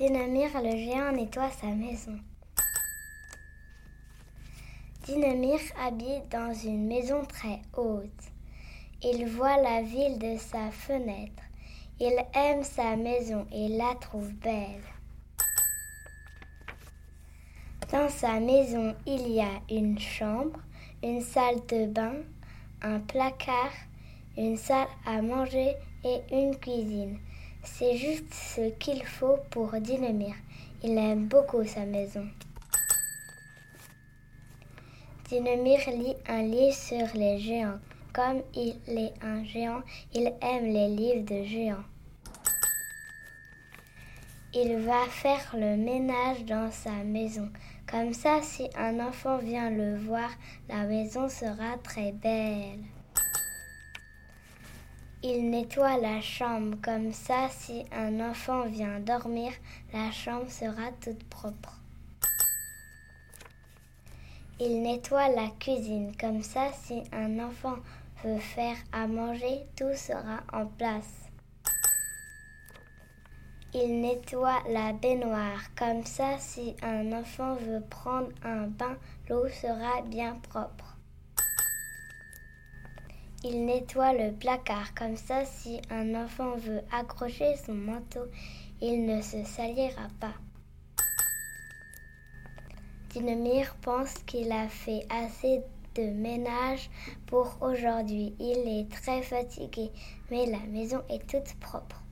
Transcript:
Dinamir le géant nettoie sa maison. Dinamir habite dans une maison très haute. Il voit la ville de sa fenêtre. Il aime sa maison et la trouve belle. Dans sa maison, il y a une chambre, une salle de bain, un placard, une salle à manger et une cuisine. C'est juste ce qu'il faut pour Dinamir. Il aime beaucoup sa maison. Dinamir lit un livre sur les géants. Comme il est un géant, il aime les livres de géants. Il va faire le ménage dans sa maison. Comme ça, si un enfant vient le voir, la maison sera très belle. Il nettoie la chambre. Comme ça, si un enfant vient dormir, la chambre sera toute propre. Il nettoie la cuisine. Comme ça, si un enfant veut faire à manger, tout sera en place. Il nettoie la baignoire. Comme ça, si un enfant veut prendre un bain, l'eau sera bien propre. Il nettoie le placard. Comme ça, si un enfant veut accrocher son manteau, il ne se salira pas. Dinemir pense qu'il a fait assez de ménage pour aujourd'hui. Il est très fatigué, mais la maison est toute propre.